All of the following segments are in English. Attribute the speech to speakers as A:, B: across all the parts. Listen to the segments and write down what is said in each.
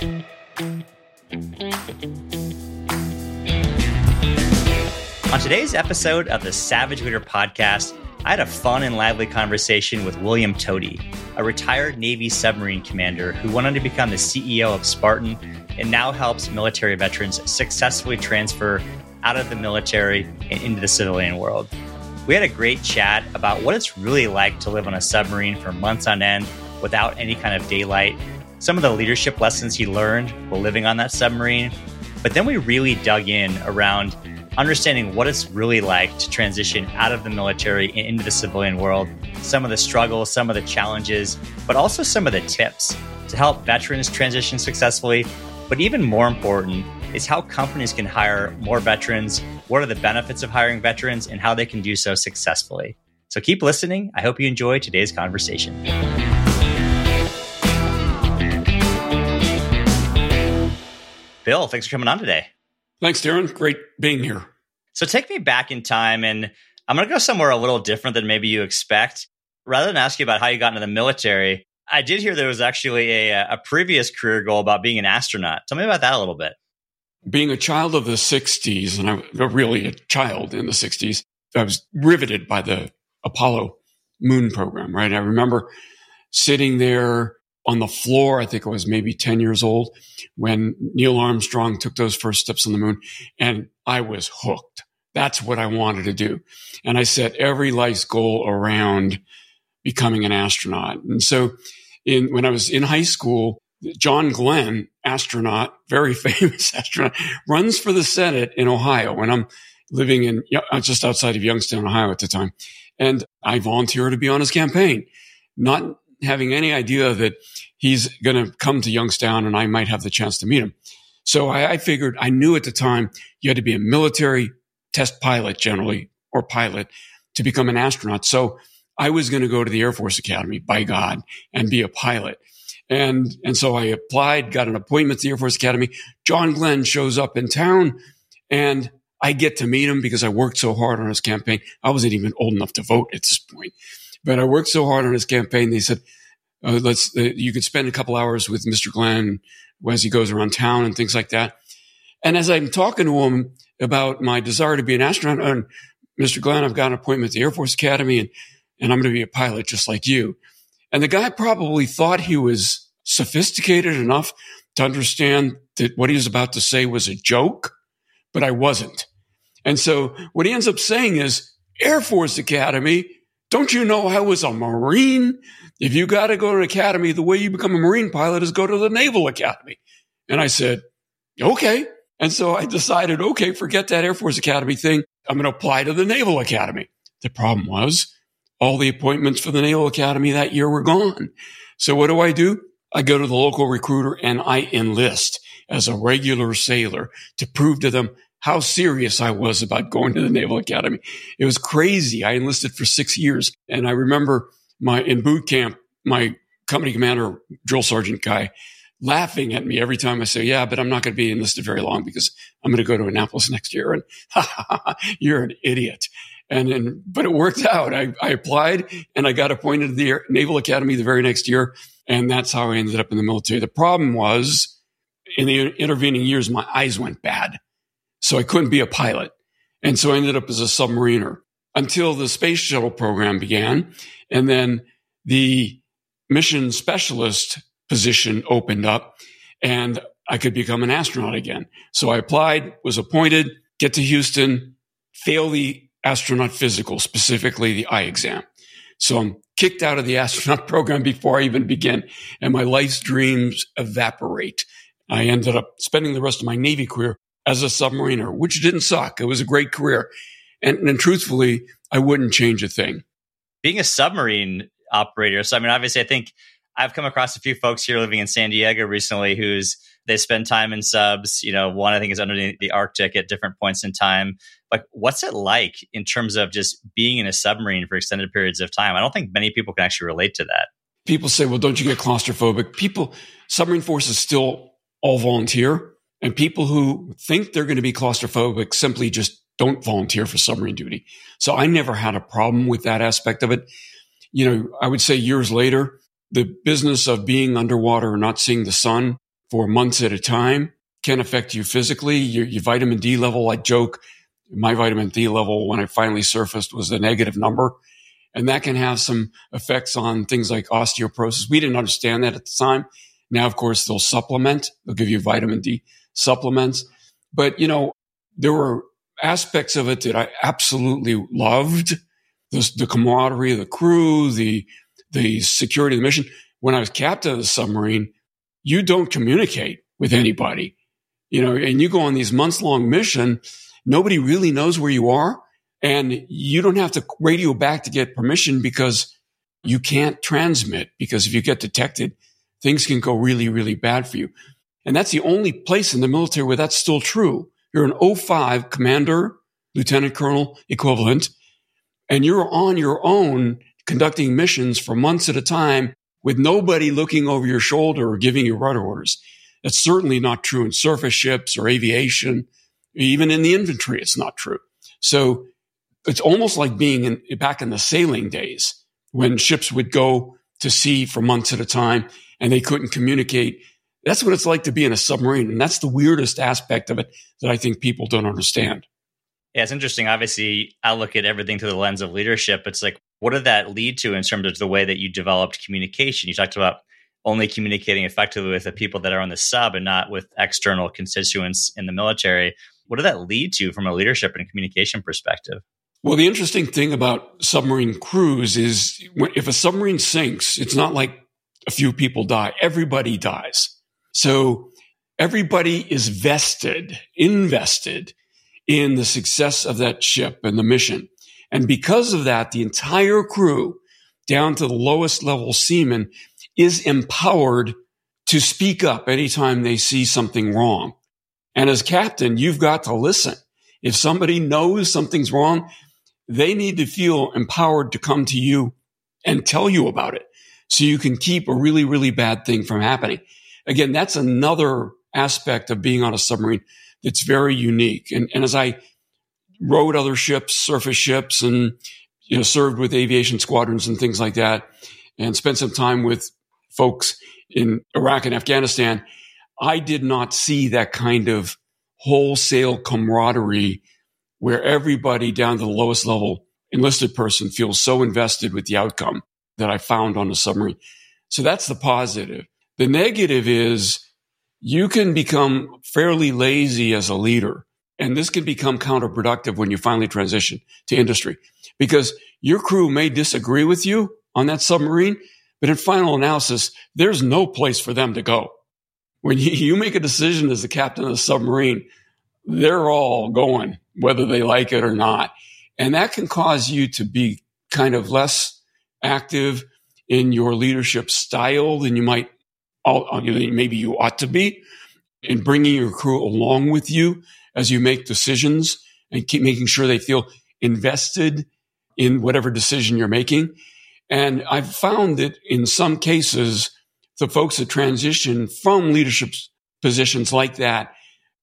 A: On today's episode of the Savage Leader podcast, I had a fun and lively conversation with William Toti, a retired Navy submarine commander who went on to become the CEO of Sparton and now helps military veterans successfully transfer out of the military and into the civilian world. We had a great chat about what it's really like to live on a submarine for months on end without any kind of daylight, some of the leadership lessons he learned while living on that submarine. But then we really dug in around understanding what it's really like to transition out of the military into the civilian world, some of the struggles, some of the challenges, but also some of the tips to help veterans transition successfully. But even more important is how companies can hire more veterans, what are the benefits of hiring veterans, and how they can do so successfully. So keep listening. I hope you enjoy today's conversation. Bill, thanks for coming on today.
B: Thanks, Darren. Great being here.
A: So take me back in time, and I'm going to go somewhere a little different than maybe you expect. Rather than ask you about how you got into the military, I did hear there was actually a, a previous career goal about being an astronaut. Tell me about that a little bit.
B: Being a child of the 60s, and I'm really a child in the 60s, I was riveted by the Apollo moon program, right? I remember sitting there on the floor. I think I was maybe 10 years old when Neil Armstrong took those first steps on the moon and I was hooked. That's what I wanted to do. And I set every life's goal around becoming an astronaut. And so in, when I was in high school, John Glenn, astronaut, very famous astronaut, runs for the Senate in Ohio when I'm living in just outside of Youngstown, Ohio at the time. And I volunteer to be on his campaign, not having any idea that he's going to come to Youngstown and I might have the chance to meet him. So I, I, figured I knew at the time you had to be a military test pilot generally or pilot to become an astronaut. So I was going to go to the Air Force Academy by God and be a pilot. And, and so I applied, got an appointment to the Air Force Academy. John Glenn shows up in town and I get to meet him because I worked so hard on his campaign. I wasn't even old enough to vote at this point. But I worked so hard on his campaign. They said, uh, let's, uh, you could spend a couple hours with Mr. Glenn as he goes around town and things like that. And as I'm talking to him about my desire to be an astronaut, and Mr. Glenn, I've got an appointment at the Air Force Academy and, and I'm going to be a pilot just like you. And the guy probably thought he was sophisticated enough to understand that what he was about to say was a joke, but I wasn't. And so what he ends up saying is Air Force Academy don't you know I was a Marine? If you got to go to an academy, the way you become a Marine pilot is go to the Naval Academy. And I said, okay. And so I decided, okay, forget that Air Force Academy thing. I'm going to apply to the Naval Academy. The problem was all the appointments for the Naval Academy that year were gone. So what do I do? I go to the local recruiter and I enlist as a regular sailor to prove to them how serious I was about going to the Naval Academy. It was crazy. I enlisted for six years. And I remember my, in boot camp, my company commander, drill sergeant guy, laughing at me every time I say, yeah, but I'm not going to be enlisted very long because I'm going to go to Annapolis next year. And you're an idiot. And, and, but it worked out. I, I applied and I got appointed to the Naval Academy the very next year. And that's how I ended up in the military. The problem was in the intervening years, my eyes went bad. So I couldn't be a pilot. And so I ended up as a submariner until the space shuttle program began. And then the mission specialist position opened up and I could become an astronaut again. So I applied, was appointed, get to Houston, fail the astronaut physical, specifically the eye exam. So I'm kicked out of the astronaut program before I even begin and my life's dreams evaporate. I ended up spending the rest of my Navy career as a submariner, which didn't suck. It was a great career. And, and truthfully, I wouldn't change a thing.
A: Being a submarine operator. So, I mean, obviously, I think I've come across a few folks here living in San Diego recently who's they spend time in subs. You know, one I think is underneath the Arctic at different points in time. Like, what's it like in terms of just being in a submarine for extended periods of time? I don't think many people can actually relate to that.
B: People say, well, don't you get claustrophobic? People, submarine forces still all volunteer. And people who think they're going to be claustrophobic simply just don't volunteer for submarine duty. So I never had a problem with that aspect of it. You know, I would say years later, the business of being underwater and not seeing the sun for months at a time can affect you physically. Your, your vitamin D level, I joke, my vitamin D level when I finally surfaced was a negative number. And that can have some effects on things like osteoporosis. We didn't understand that at the time. Now, of course, they'll supplement. They'll give you vitamin D supplements. But, you know, there were aspects of it that I absolutely loved. The, the camaraderie of the crew, the, the security of the mission. When I was captain of the submarine, you don't communicate with anybody, you know, and you go on these months long mission. Nobody really knows where you are and you don't have to radio back to get permission because you can't transmit because if you get detected, things can go really, really bad for you. And that's the only place in the military where that's still true. You're an 05 commander, lieutenant colonel equivalent, and you're on your own conducting missions for months at a time with nobody looking over your shoulder or giving you rudder orders. That's certainly not true in surface ships or aviation. Even in the infantry, it's not true. So it's almost like being in, back in the sailing days when ships would go to sea for months at a time and they couldn't communicate. That's what it's like to be in a submarine. And that's the weirdest aspect of it that I think people don't understand.
A: Yeah, it's interesting. Obviously, I look at everything through the lens of leadership. It's like, what did that lead to in terms of the way that you developed communication? You talked about only communicating effectively with the people that are on the sub and not with external constituents in the military. What did that lead to from a leadership and communication perspective?
B: Well, the interesting thing about submarine crews is if a submarine sinks, it's not like a few people die. Everybody dies. So everybody is vested, invested in the success of that ship and the mission. And because of that, the entire crew down to the lowest level seaman is empowered to speak up anytime they see something wrong. And as captain, you've got to listen. If somebody knows something's wrong, they need to feel empowered to come to you and tell you about it so you can keep a really, really bad thing from happening. Again, that's another aspect of being on a submarine that's very unique. And, and as I rode other ships, surface ships, and you know, served with aviation squadrons and things like that, and spent some time with folks in Iraq and Afghanistan, I did not see that kind of wholesale camaraderie where everybody down to the lowest level enlisted person feels so invested with the outcome that I found on the submarine. So that's the positive. The negative is you can become fairly lazy as a leader. And this can become counterproductive when you finally transition to industry because your crew may disagree with you on that submarine, but in final analysis, there's no place for them to go. When you, make a decision as the captain of the submarine, they're all going, whether they like it or not. And that can cause you to be kind of less active in your leadership style than you might, uh, maybe you ought to be in bringing your crew along with you as you make decisions and keep making sure they feel invested in whatever decision you're making. And I've found that in some cases, the folks that transition from leadership positions like that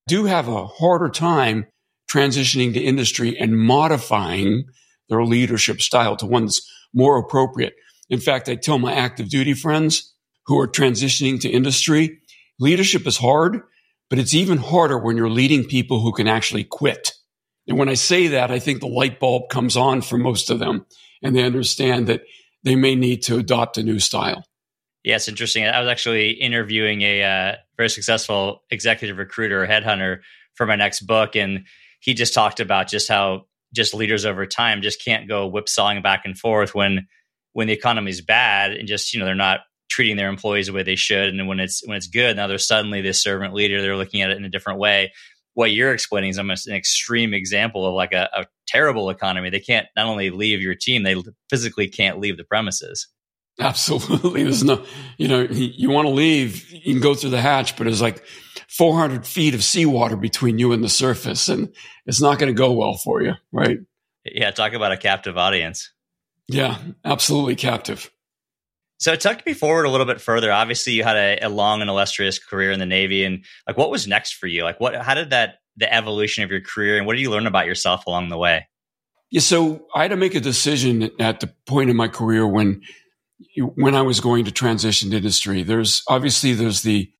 B: do have a harder time transitioning to industry and modifying their leadership style to one that's more appropriate. In fact, I tell my active duty friends who are transitioning to industry, leadership is hard, but it's even harder when you're leading people who can actually quit. And when I say that, I think the light bulb comes on for most of them and they understand that they may need to adopt a new style.
A: Yeah, it's interesting. I was actually interviewing a uh, very successful executive recruiter, headhunter for my next book, and he just talked about just how just leaders over time just can't go whipsawing back and forth when when the economy is bad and just you know they're not treating their employees the way they should, and when it's when it's good, now they're suddenly this servant leader. They're looking at it in a different way. What you're explaining is almost an extreme example of like a, a terrible economy. They can't not only leave your team, they physically can't leave the premises.
B: Absolutely. There's no, you know, you want to leave, you can go through the hatch, but it's like 400 feet of seawater between you and the surface, and it's not going to go well for you, right?
A: Yeah, talk about a captive audience.
B: Yeah, absolutely captive.
A: So, tuck me forward a little bit further. Obviously, you had a, a long and illustrious career in the Navy, and like, what was next for you? Like, what? How did that the evolution of your career, and what did you learn about yourself along the way?
B: Yeah, so I had to make a decision at the point in my career when when I was going to transition to industry. There's obviously there's the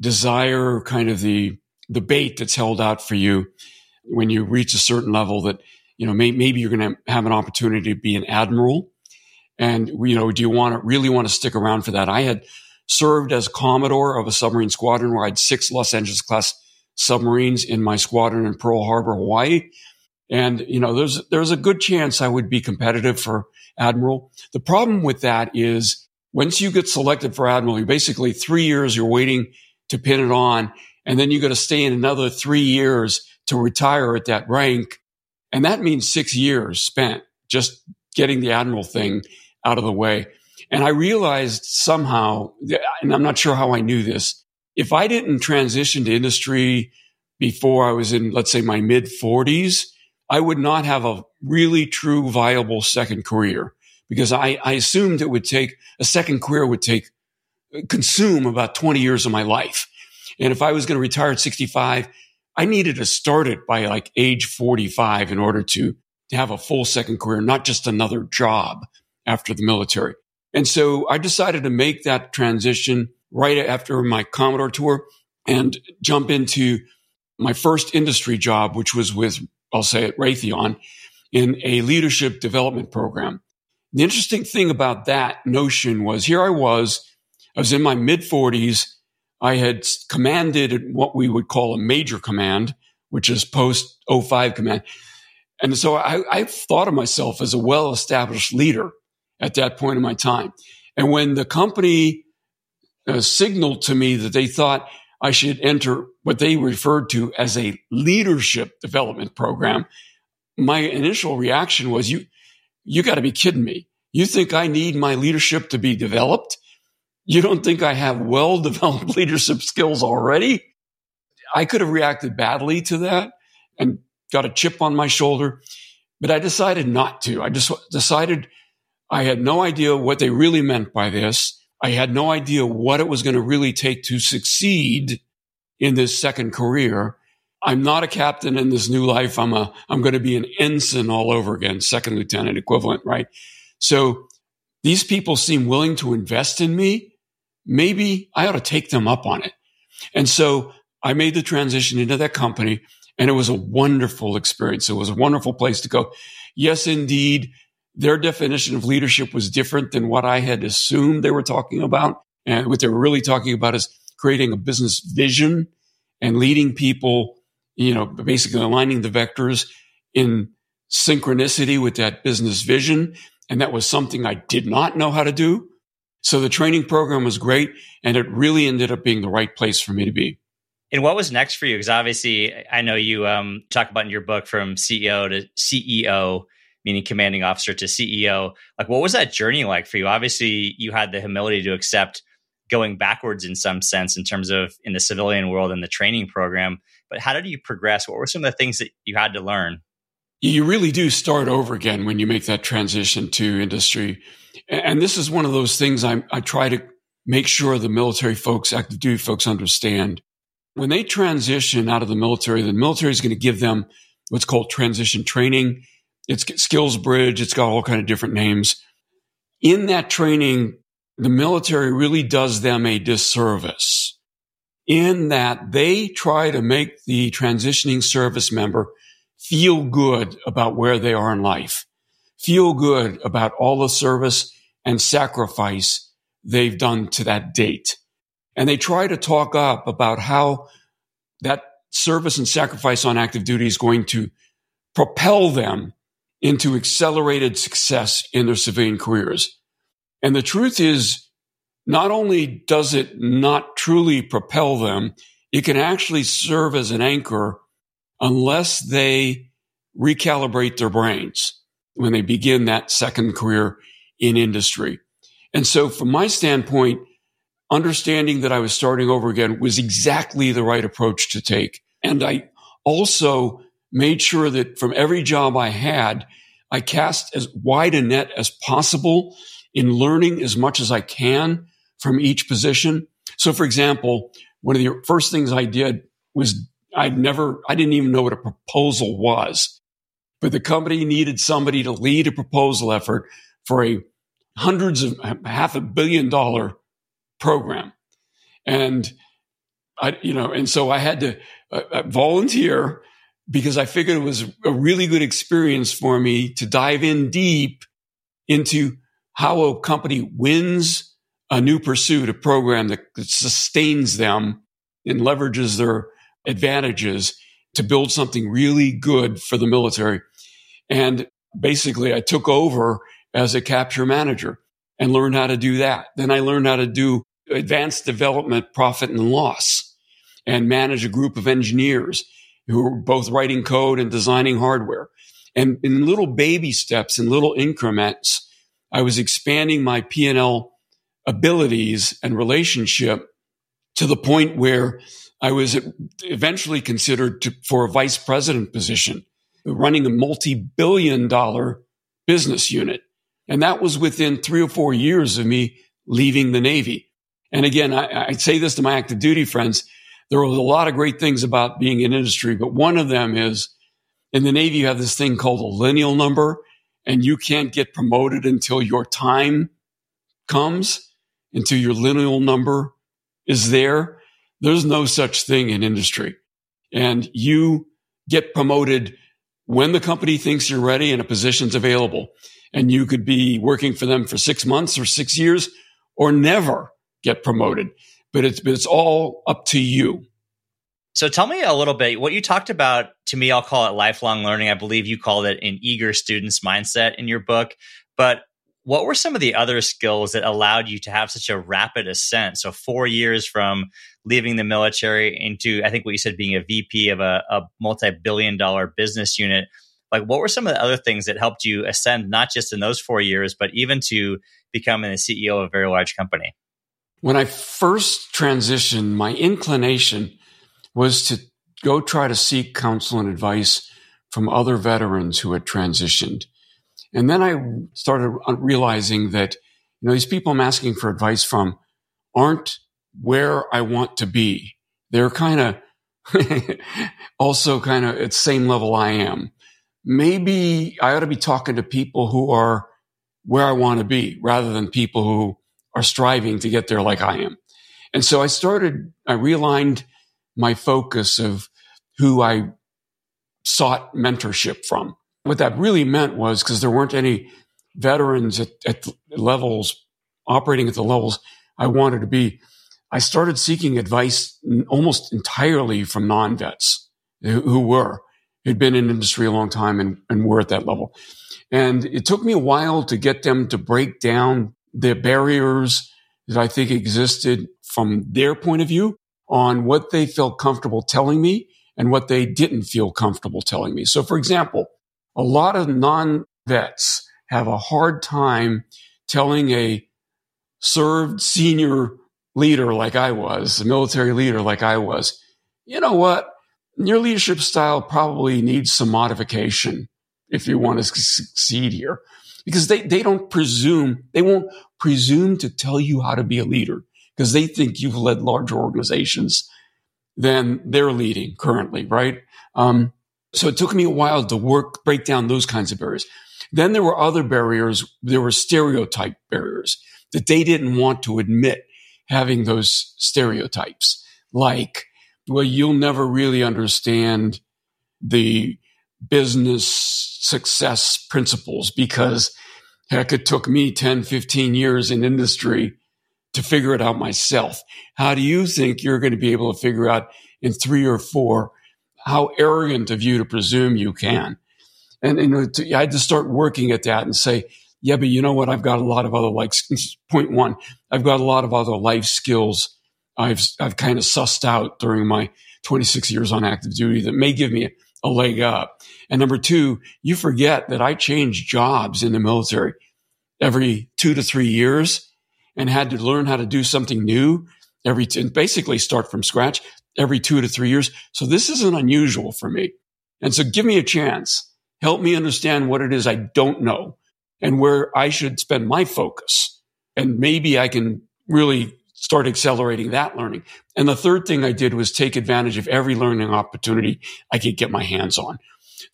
B: desire, kind of the the bait that's held out for you when you reach a certain level that you know may, maybe you're going to have an opportunity to be an admiral, and you know do you want to really want to stick around for that? I had served as commodore of a submarine squadron where I had six Los Angeles class submarines in my squadron in Pearl Harbor, Hawaii. And, you know, there's, there's a good chance I would be competitive for admiral. The problem with that is once you get selected for admiral, you basically three years you're waiting to pin it on. And then you got to stay in another three years to retire at that rank. And that means six years spent just getting the admiral thing out of the way. And I realized somehow, and I'm not sure how I knew this, if I didn't transition to industry before I was in, let's say, my mid 40s, I would not have a really true viable second career because I, I assumed it would take a second career would take consume about 20 years of my life. And if I was going to retire at 65, I needed to start it by like age 45 in order to, to have a full second career, not just another job after the military. And so I decided to make that transition right after my Commodore tour and jump into my first industry job, which was with, I'll say it, Raytheon in a leadership development program. The interesting thing about that notion was here I was, I was in my mid forties. I had commanded what we would call a major command, which is post 05 command. And so I, I thought of myself as a well established leader at that point in my time. And when the company uh, signaled to me that they thought I should enter what they referred to as a leadership development program, my initial reaction was, you, you got to be kidding me. You think I need my leadership to be developed? You don't think I have well developed leadership skills already? I could have reacted badly to that and got a chip on my shoulder, but I decided not to. I just decided I had no idea what they really meant by this. I had no idea what it was going to really take to succeed in this second career. I'm not a captain in this new life. I'm a, I'm going to be an ensign all over again, second lieutenant equivalent, right? So these people seem willing to invest in me. Maybe I ought to take them up on it. And so I made the transition into that company and it was a wonderful experience. It was a wonderful place to go. Yes, indeed their definition of leadership was different than what I had assumed they were talking about. And what they were really talking about is creating a business vision and leading people, you know, basically aligning the vectors in synchronicity with that business vision. And that was something I did not know how to do. So the training program was great and it really ended up being the right place for me to be.
A: And what was next for you? Because obviously, I know you um, talk about in your book from CO to CEO meaning commanding officer to CEO. Like, what was that journey like for you? Obviously, you had the humility to accept going backwards in some sense in terms of in the civilian world and the training program. But how did you progress? What were some of the things that you had to learn?
B: You really do start over again when you make that transition to industry. And this is one of those things I, I try to make sure the military folks, active duty folks understand. When they transition out of the military, the military is going to give them what's called transition training it's Skills Bridge. It's got all kind of different names. In that training, the military really does them a disservice in that they try to make the transitioning service member feel good about where they are in life, feel good about all the service and sacrifice they've done to that date. And they try to talk up about how that service and sacrifice on active duty is going to propel them into accelerated success in their civilian careers. And the truth is, not only does it not truly propel them, it can actually serve as an anchor unless they recalibrate their brains when they begin that second career in industry. And so from my standpoint, understanding that I was starting over again was exactly the right approach to take. And I also made sure that from every job I had, I cast as wide a net as possible in learning as much as I can from each position. So, for example, one of the first things I did was I'd never, I didn't even know what a proposal was, but the company needed somebody to lead a proposal effort for a hundreds of half a billion dollar program. And I, you know, and so I had to uh, uh, volunteer because I figured it was a really good experience for me to dive in deep into how a company wins a new pursuit, a program that sustains them and leverages their advantages to build something really good for the military. And basically, I took over as a capture manager and learned how to do that. Then I learned how to do advanced development, profit and loss and manage a group of engineers who were both writing code and designing hardware. And in little baby steps and little increments, I was expanding my P&L abilities and relationship to the point where I was eventually considered to, for a vice president position, running a multi-billion dollar business unit. And that was within three or four years of me leaving the Navy. And again, I, I say this to my active duty friends. There was a lot of great things about being in industry, but one of them is in the Navy, you have this thing called a lineal number and you can't get promoted until your time comes, until your lineal number is there. There's no such thing in industry. And you get promoted when the company thinks you're ready and a position's available. And you could be working for them for six months or six years or never get promoted. But it's, it's all up to you.
A: So tell me a little bit what you talked about. To me, I'll call it lifelong learning. I believe you called it an eager student's mindset in your book. But what were some of the other skills that allowed you to have such a rapid ascent? So four years from leaving the military into, I think what you said, being a VP of a, a multi-billion dollar business unit. Like, what were some of the other things that helped you ascend, not just in those four years, but even to becoming the CEO of a very large company?
B: When I first transitioned, my inclination was to go try to seek counsel and advice from other veterans who had transitioned. And then I started realizing that, you know, these people I'm asking for advice from aren't where I want to be. They're kind of also kind of at same level I am. Maybe I ought to be talking to people who are where I want to be rather than people who are striving to get there like I am. And so I started, I realigned my focus of who I sought mentorship from. What that really meant was because there weren't any veterans at, at levels operating at the levels I wanted to be, I started seeking advice almost entirely from non vets who were, who'd been in industry a long time and, and were at that level. And it took me a while to get them to break down the barriers that I think existed from their point of view on what they felt comfortable telling me and what they didn't feel comfortable telling me. So, for example, a lot of non vets have a hard time telling a served senior leader like I was, a military leader like I was, you know what? Your leadership style probably needs some modification if you want to succeed here because they, they don't presume, they won't presume to tell you how to be a leader because they think you've led larger organizations than they're leading currently, right? Um, so it took me a while to work, break down those kinds of barriers. Then there were other barriers. There were stereotype barriers that they didn't want to admit having those stereotypes. Like, well, you'll never really understand the business success principles because heck, it took me 10, 15 years in industry to figure it out myself. How do you think you're going to be able to figure out in three or four how arrogant of you to presume you can? And you know, to, I had to start working at that and say, yeah, but you know what? I've got a lot of other like point one. I've got a lot of other life skills I've I've kind of sussed out during my 26 years on active duty that may give me a, a leg up. And number two, you forget that I changed jobs in the military every two to three years and had to learn how to do something new every, t- basically start from scratch every two to three years. So this isn't unusual for me. And so give me a chance. Help me understand what it is I don't know and where I should spend my focus. And maybe I can really start accelerating that learning. And the third thing I did was take advantage of every learning opportunity I could get my hands on.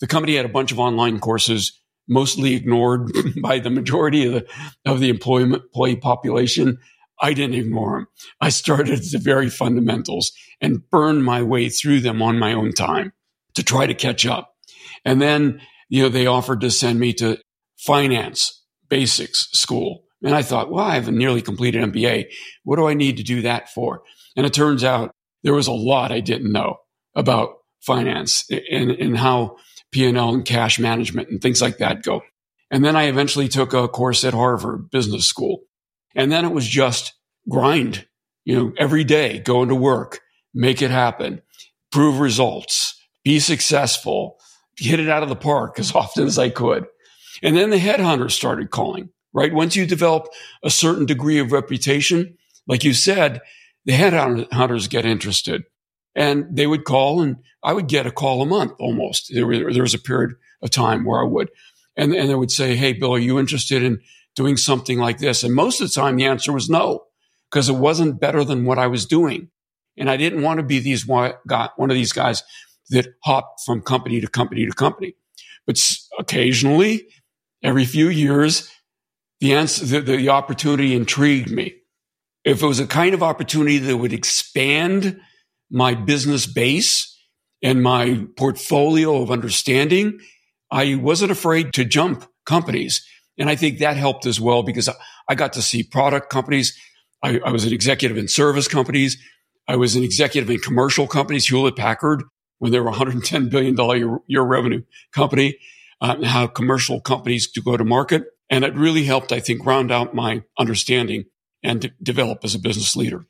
B: The company had a bunch of online courses mostly ignored by the majority of the of the employment employee population. I didn't ignore them. I started at the very fundamentals and burned my way through them on my own time to try to catch up. And then, you know, they offered to send me to finance basics school. And I thought, well, I have a nearly completed MBA. What do I need to do that for? And it turns out there was a lot I didn't know about finance and, and how P&L and cash management and things like that go. And then I eventually took a course at Harvard Business School. And then it was just grind, you know, every day, go into work, make it happen, prove results, be successful, hit it out of the park as often as I could. And then the headhunters started calling, right? Once you develop a certain degree of reputation, like you said, the headhunters get interested and they would call and I would get a call a month almost. There, were, there was a period of time where I would, and, and they would say, Hey, Bill, are you interested in doing something like this? And most of the time the answer was no, because it wasn't better than what I was doing. And I didn't want to be these one of these guys that hop from company to company to company. But occasionally, every few years, the answer, the, the opportunity intrigued me. If it was a kind of opportunity that would expand my business base and my portfolio of understanding, I wasn't afraid to jump companies. And I think that helped as well because I got to see product companies. I, I was an executive in service companies. I was an executive in commercial companies, Hewlett Packard, when they were $110 billion year, revenue company, uh, how commercial companies to go to market. And it really helped, I think, round out my understanding and develop as a business leader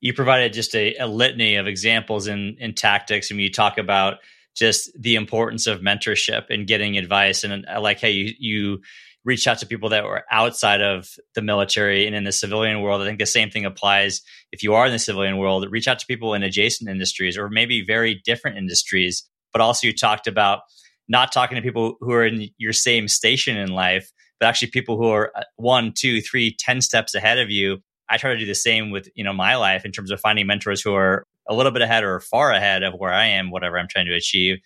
A: you provided just a, a litany of examples in in tactics, and you talk about just the importance of mentorship and getting advice. And I like how you you reach out to people that were outside of the military and in the civilian world. I think the same thing applies if you are in the civilian world. Reach out to people in adjacent industries or maybe very different industries. But also, you talked about not talking to people who are in your same station in life, but actually people who are uh, one, two, three, ten steps ahead of you I try to do the same with, you know, my life in terms of finding mentors who are a little bit ahead or far ahead of where I am, whatever I'm trying to achieve.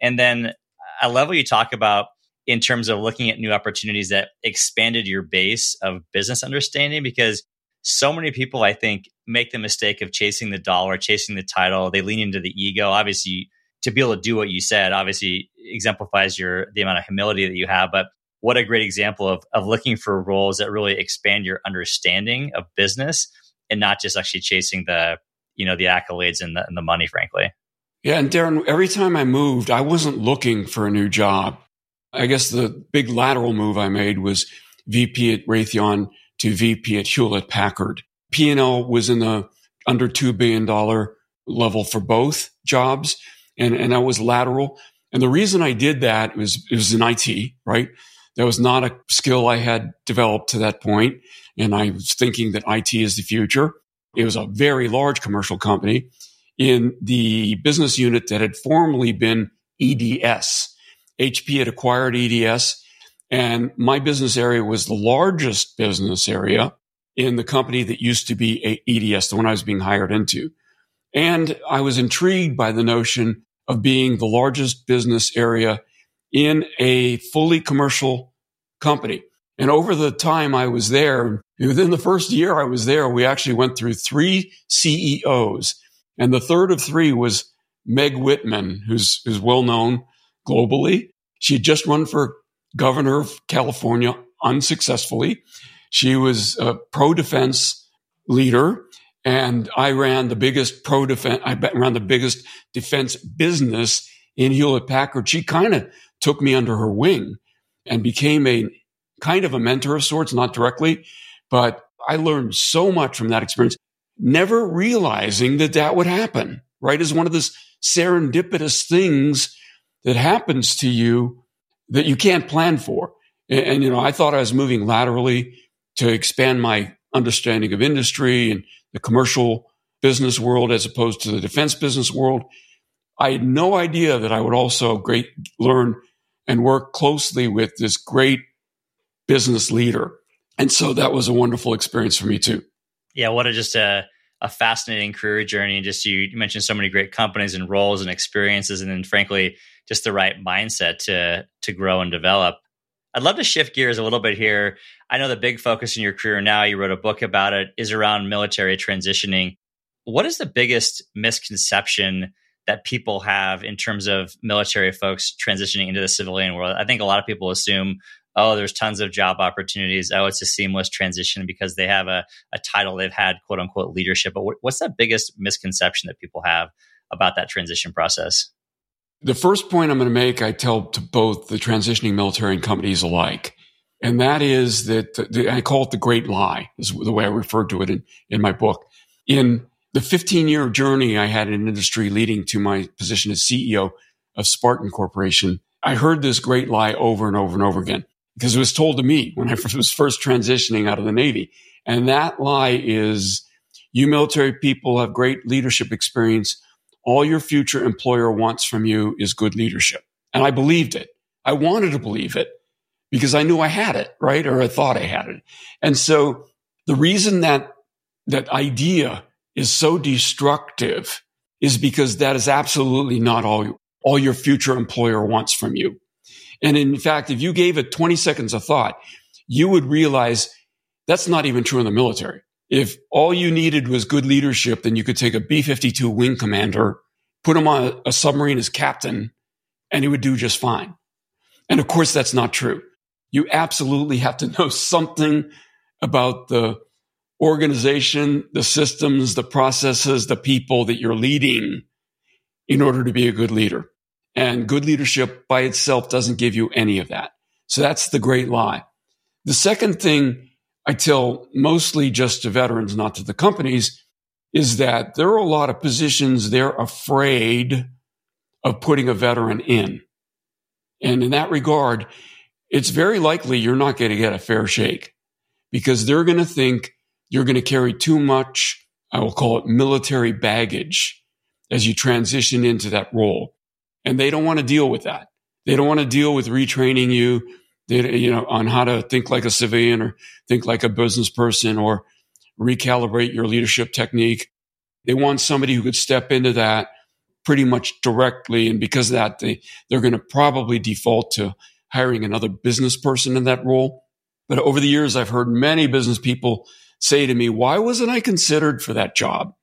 A: And then I love what you talk about in terms of looking at new opportunities that expanded your base of business understanding because so many people I think make the mistake of chasing the dollar, chasing the title. They lean into the ego. Obviously, to be able to do what you said, obviously exemplifies your the amount of humility that you have. But what a great example of, of looking for roles that really expand your understanding of business and not just actually chasing the you know the accolades and the, and the money frankly
B: yeah and darren every time i moved i wasn't looking for a new job i guess the big lateral move i made was vp at raytheon to vp at hewlett packard p&l was in the under $2 billion level for both jobs and, and that was lateral and the reason I did that was it was in IT, right? That was not a skill I had developed to that point, And I was thinking that IT is the future. It was a very large commercial company in the business unit that had formerly been EDS. HP had acquired EDS and my business area was the largest business area in the company that used to be EDS, the one I was being hired into. And I was intrigued by the notion of being the largest business area in a fully commercial company. And over the time I was there, within the first year I was there, we actually went through three CEOs. And the third of three was Meg Whitman, who's, who's well known globally. She had just run for governor of California unsuccessfully. She was a pro defense leader. And I ran the biggest pro defense, I ran the biggest defense business in Hewlett Packard. She kind of took me under her wing and became a kind of a mentor of sorts, not directly, but I learned so much from that experience, never realizing that that would happen, right? As one of those serendipitous things that happens to you that you can't plan for. And, and, you know, I thought I was moving laterally to expand my understanding of industry and the commercial business world as opposed to the defense business world. I had no idea that I would also great learn and work closely with this great business leader. And so that was a wonderful experience for me too.
A: Yeah, what a just a, a fascinating career journey. And just you, you mentioned so many great companies and roles and experiences, and then frankly, just the right mindset to to grow and develop. I'd love to shift gears a little bit here. I know the big focus in your career now, you wrote a book about it, is around military transitioning. What is the biggest misconception that people have in terms of military folks transitioning into the civilian world? I think a lot of people assume, oh, there's tons of job opportunities. Oh, it's a seamless transition because they have a, a title they've had, quote unquote, leadership. But what's the biggest misconception that people have about that transition process?
B: The first point I'm going to make, I tell to both the transitioning military and companies alike. And that is that the, I call it the great lie, is the way I refer to it in, in my book. In the 15 year journey I had in industry leading to my position as CEO of Sparton Corporation, I heard this great lie over and over and over again because it was told to me when I was first transitioning out of the Navy. And that lie is you military people have great leadership experience all your future employer wants from you is good leadership. And I believed it. I wanted to believe it because I knew I had it, right? Or I thought I had it. And so the reason that that idea is so destructive is because that is absolutely not all, all your future employer wants from you. And in fact, if you gave it 20 seconds of thought, you would realize that's not even true in the military. If all you needed was good leadership, then you could take a B 52 wing commander, put him on a, a submarine as captain, and he would do just fine. And of course, that's not true. You absolutely have to know something about the organization, the systems, the processes, the people that you're leading in order to be a good leader. And good leadership by itself doesn't give you any of that. So that's the great lie. The second thing I tell mostly just to veterans, not to the companies, is that there are a lot of positions they're afraid of putting a veteran in. And in that regard, it's very likely you're not going to get a fair shake because they're going to think you're going to carry too much, I will call it military baggage as you transition into that role. And they don't want to deal with that. They don't want to deal with retraining you you know, on how to think like a civilian or think like a business person or recalibrate your leadership technique. They want somebody who could step into that pretty much directly. And because of that, they, they're going to probably default to hiring another business person in that role. But over the years, I've heard many business people say to me, why wasn't I considered for that job?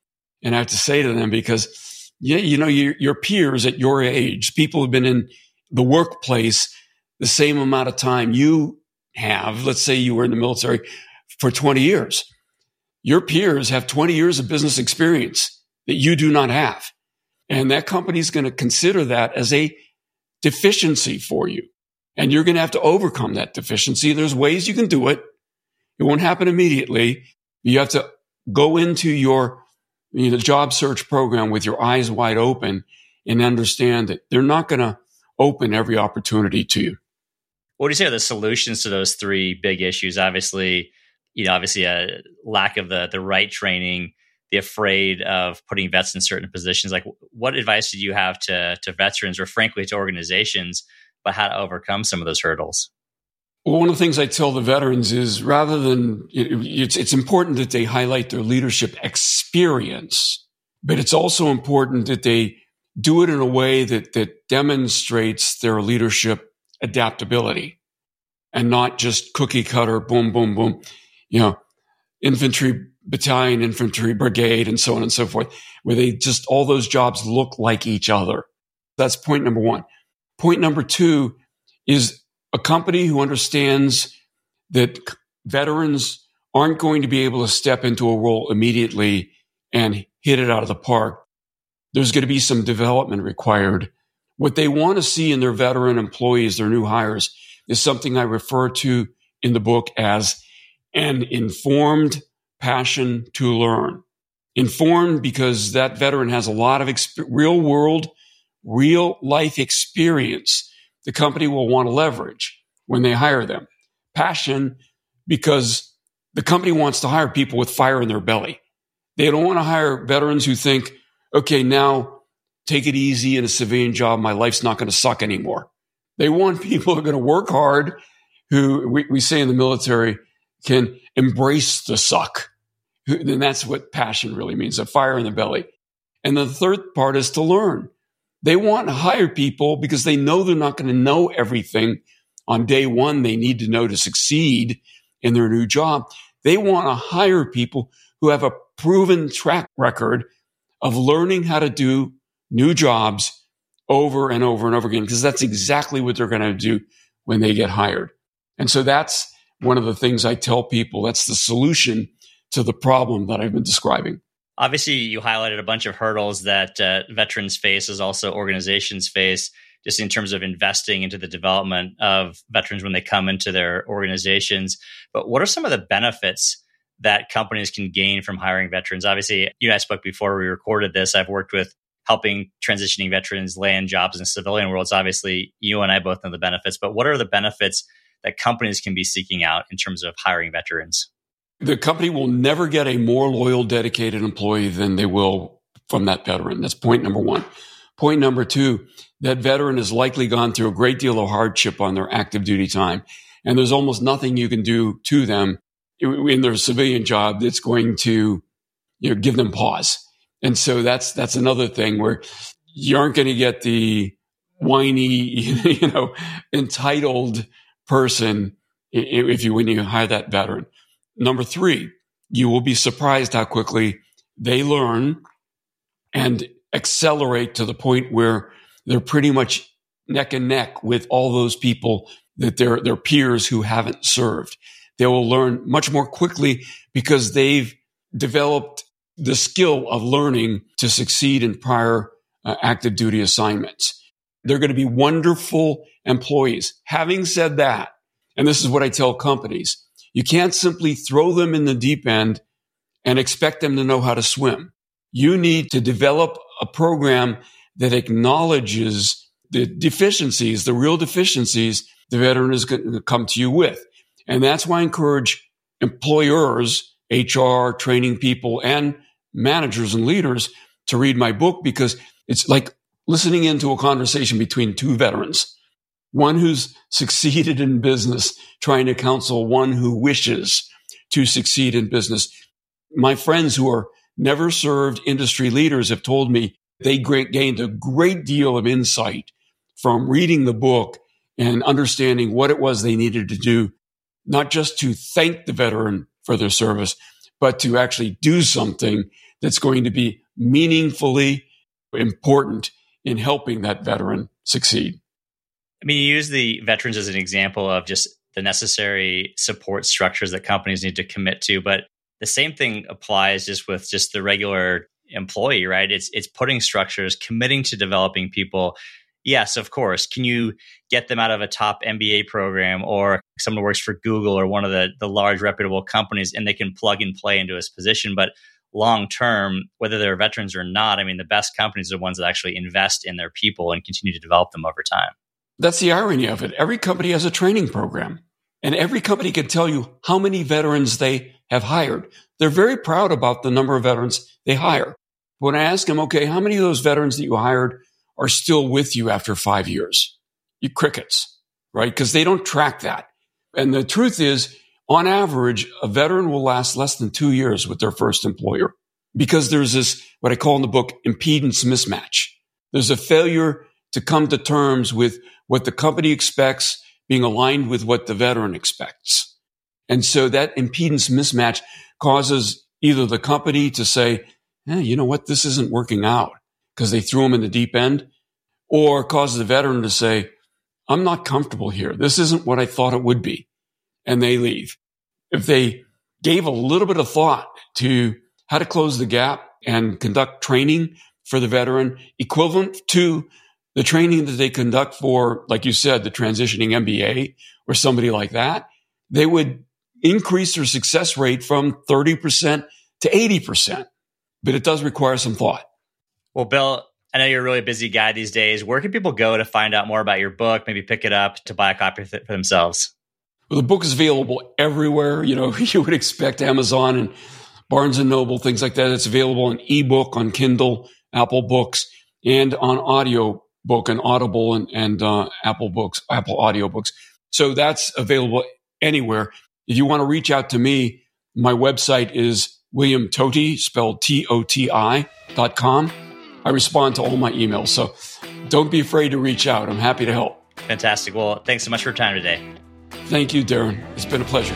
B: And I have to say to them, because yeah, you know, your, your peers at your age, people who've been in the workplace the same amount of time you have. Let's say you were in the military for 20 years. Your peers have 20 years of business experience that you do not have. And that company is going to consider that as a deficiency for you. And you're going to have to overcome that deficiency. There's ways you can do it. It won't happen immediately. You have to go into your you know, job search program with your eyes wide open and understand that they're not going to open every opportunity to you
A: what do you say are the solutions to those three big issues? Obviously, you know, obviously a lack of the the right training, the afraid of putting vets in certain positions. Like, what advice did you have to to veterans, or frankly to organizations, about how to overcome some of those hurdles?
B: Well, one of the things I tell the veterans is rather than it's it's important that they highlight their leadership experience, but it's also important that they do it in a way that that demonstrates their leadership adaptability and not just cookie cutter, boom, boom, boom, you know, infantry battalion, infantry brigade, and so on and so forth, where they just all those jobs look like each other. That's point number one. Point number two is a company who understands that veterans aren't going to be able to step into a role immediately and hit it out of the park. There's going to be some development required what they want to see in their veteran employees, their new hires, is something I refer to in the book as an informed passion to learn. Informed because that veteran has a lot of exp- real world, real life experience the company will want to leverage when they hire them. Passion because the company wants to hire people with fire in their belly. They don't want to hire veterans who think, okay, now take it easy in a civilian job. My life's not going to suck anymore. They want people who are going to work hard, who we, we say in the military can embrace the suck. And that's what passion really means a fire in the belly. And the third part is to learn. They want to hire people because they know they're not going to know everything on day one they need to know to succeed in their new job. They want to hire people who have a proven track record of learning how to do new jobs over and over and over again, because that's exactly what they're going to do when they get hired. And so that's one of the things I tell people. That's the solution to the problem that I've been describing.
A: Obviously, you highlighted a bunch of hurdles that uh, veterans face, as also organizations face, just in terms of investing into the development of veterans when they come into their organizations. But what are some of the benefits that companies can gain from hiring veterans? Obviously, you and I spoke before we recorded this. I've worked with helping transitioning veterans land jobs in the civilian worlds. Obviously, you and I both know the benefits, but what are the benefits that companies can be seeking out in terms of hiring veterans?
B: The company will never get a more loyal, dedicated employee than they will from that veteran. That's point number one. Point number two, that veteran has likely gone through a great deal of hardship on their active duty time. And there's almost nothing you can do to them in their civilian job that's going to, you know, give them pause. And so that's, that's another thing where you aren't going to get the whiny, you know, entitled person if you, when you hire that veteran. Number three, you will be surprised how quickly they learn and accelerate to the point where they're pretty much neck and neck with all those people that they're their peers who haven't served. They will learn much more quickly because they've developed the skill of learning to succeed in prior uh, active duty assignments. They're going to be wonderful employees. Having said that, and this is what I tell companies, you can't simply throw them in the deep end and expect them to know how to swim. You need to develop a program that acknowledges the deficiencies, the real deficiencies the veteran is going to come to you with. And that's why I encourage employers, HR, training people, and managers and leaders to read my book because it's like listening into a conversation between two veterans one who's succeeded in business, trying to counsel one who wishes to succeed in business. My friends who are never served industry leaders have told me they gained a great deal of insight from reading the book and understanding what it was they needed to do, not just to thank the veteran for their service, but to actually do something that's going to be meaningfully important in helping that veteran succeed.
A: I mean, you use the veterans as an example of just the necessary support structures that companies need to commit to, but the same thing applies just with just the regular employee, right? It's it's putting structures, committing to developing people. Yes, of course. Can you get them out of a top MBA program or someone who works for Google or one of the, the large reputable companies and they can plug and play into his position? But long term, whether they're veterans or not, I mean, the best companies are the ones that actually invest in their people and continue to develop them over time.
B: That's the irony of it. Every company has a training program, and every company can tell you how many veterans they have hired. They're very proud about the number of veterans they hire. When I ask them, okay, how many of those veterans that you hired are still with you after five years? You crickets, right? Because they don't track that. And the truth is, on average, a veteran will last less than two years with their first employer because there's this, what I call in the book, impedance mismatch. There's a failure to come to terms with what the company expects being aligned with what the veteran expects. And so that impedance mismatch causes either the company to say, eh, you know what, this isn't working out because they threw him in the deep end, or causes the veteran to say, I'm not comfortable here. This isn't what I thought it would be. And they leave. If they gave a little bit of thought to how to close the gap and conduct training for the veteran equivalent to the training that they conduct for, like you said, the transitioning MBA or somebody like that, they would increase their success rate from 30% to 80%. But it does require some thought.
A: Well, Bill, I know you're a really busy guy these days. Where can people go to find out more about your book, maybe pick it up to buy a copy for themselves?
B: Well, the book is available everywhere. You know, you would expect Amazon and Barnes and Noble, things like that. It's available on ebook, on Kindle, Apple Books, and on audio book and Audible and, and uh, Apple Books, Apple Audiobooks. So that's available anywhere. If you want to reach out to me, my website is William Toti, spelled T O T I dot com. I respond to all my emails. So don't be afraid to reach out. I'm happy to help.
A: Fantastic. Well, thanks so much for your time today.
B: Thank you, Darren. It's been a pleasure.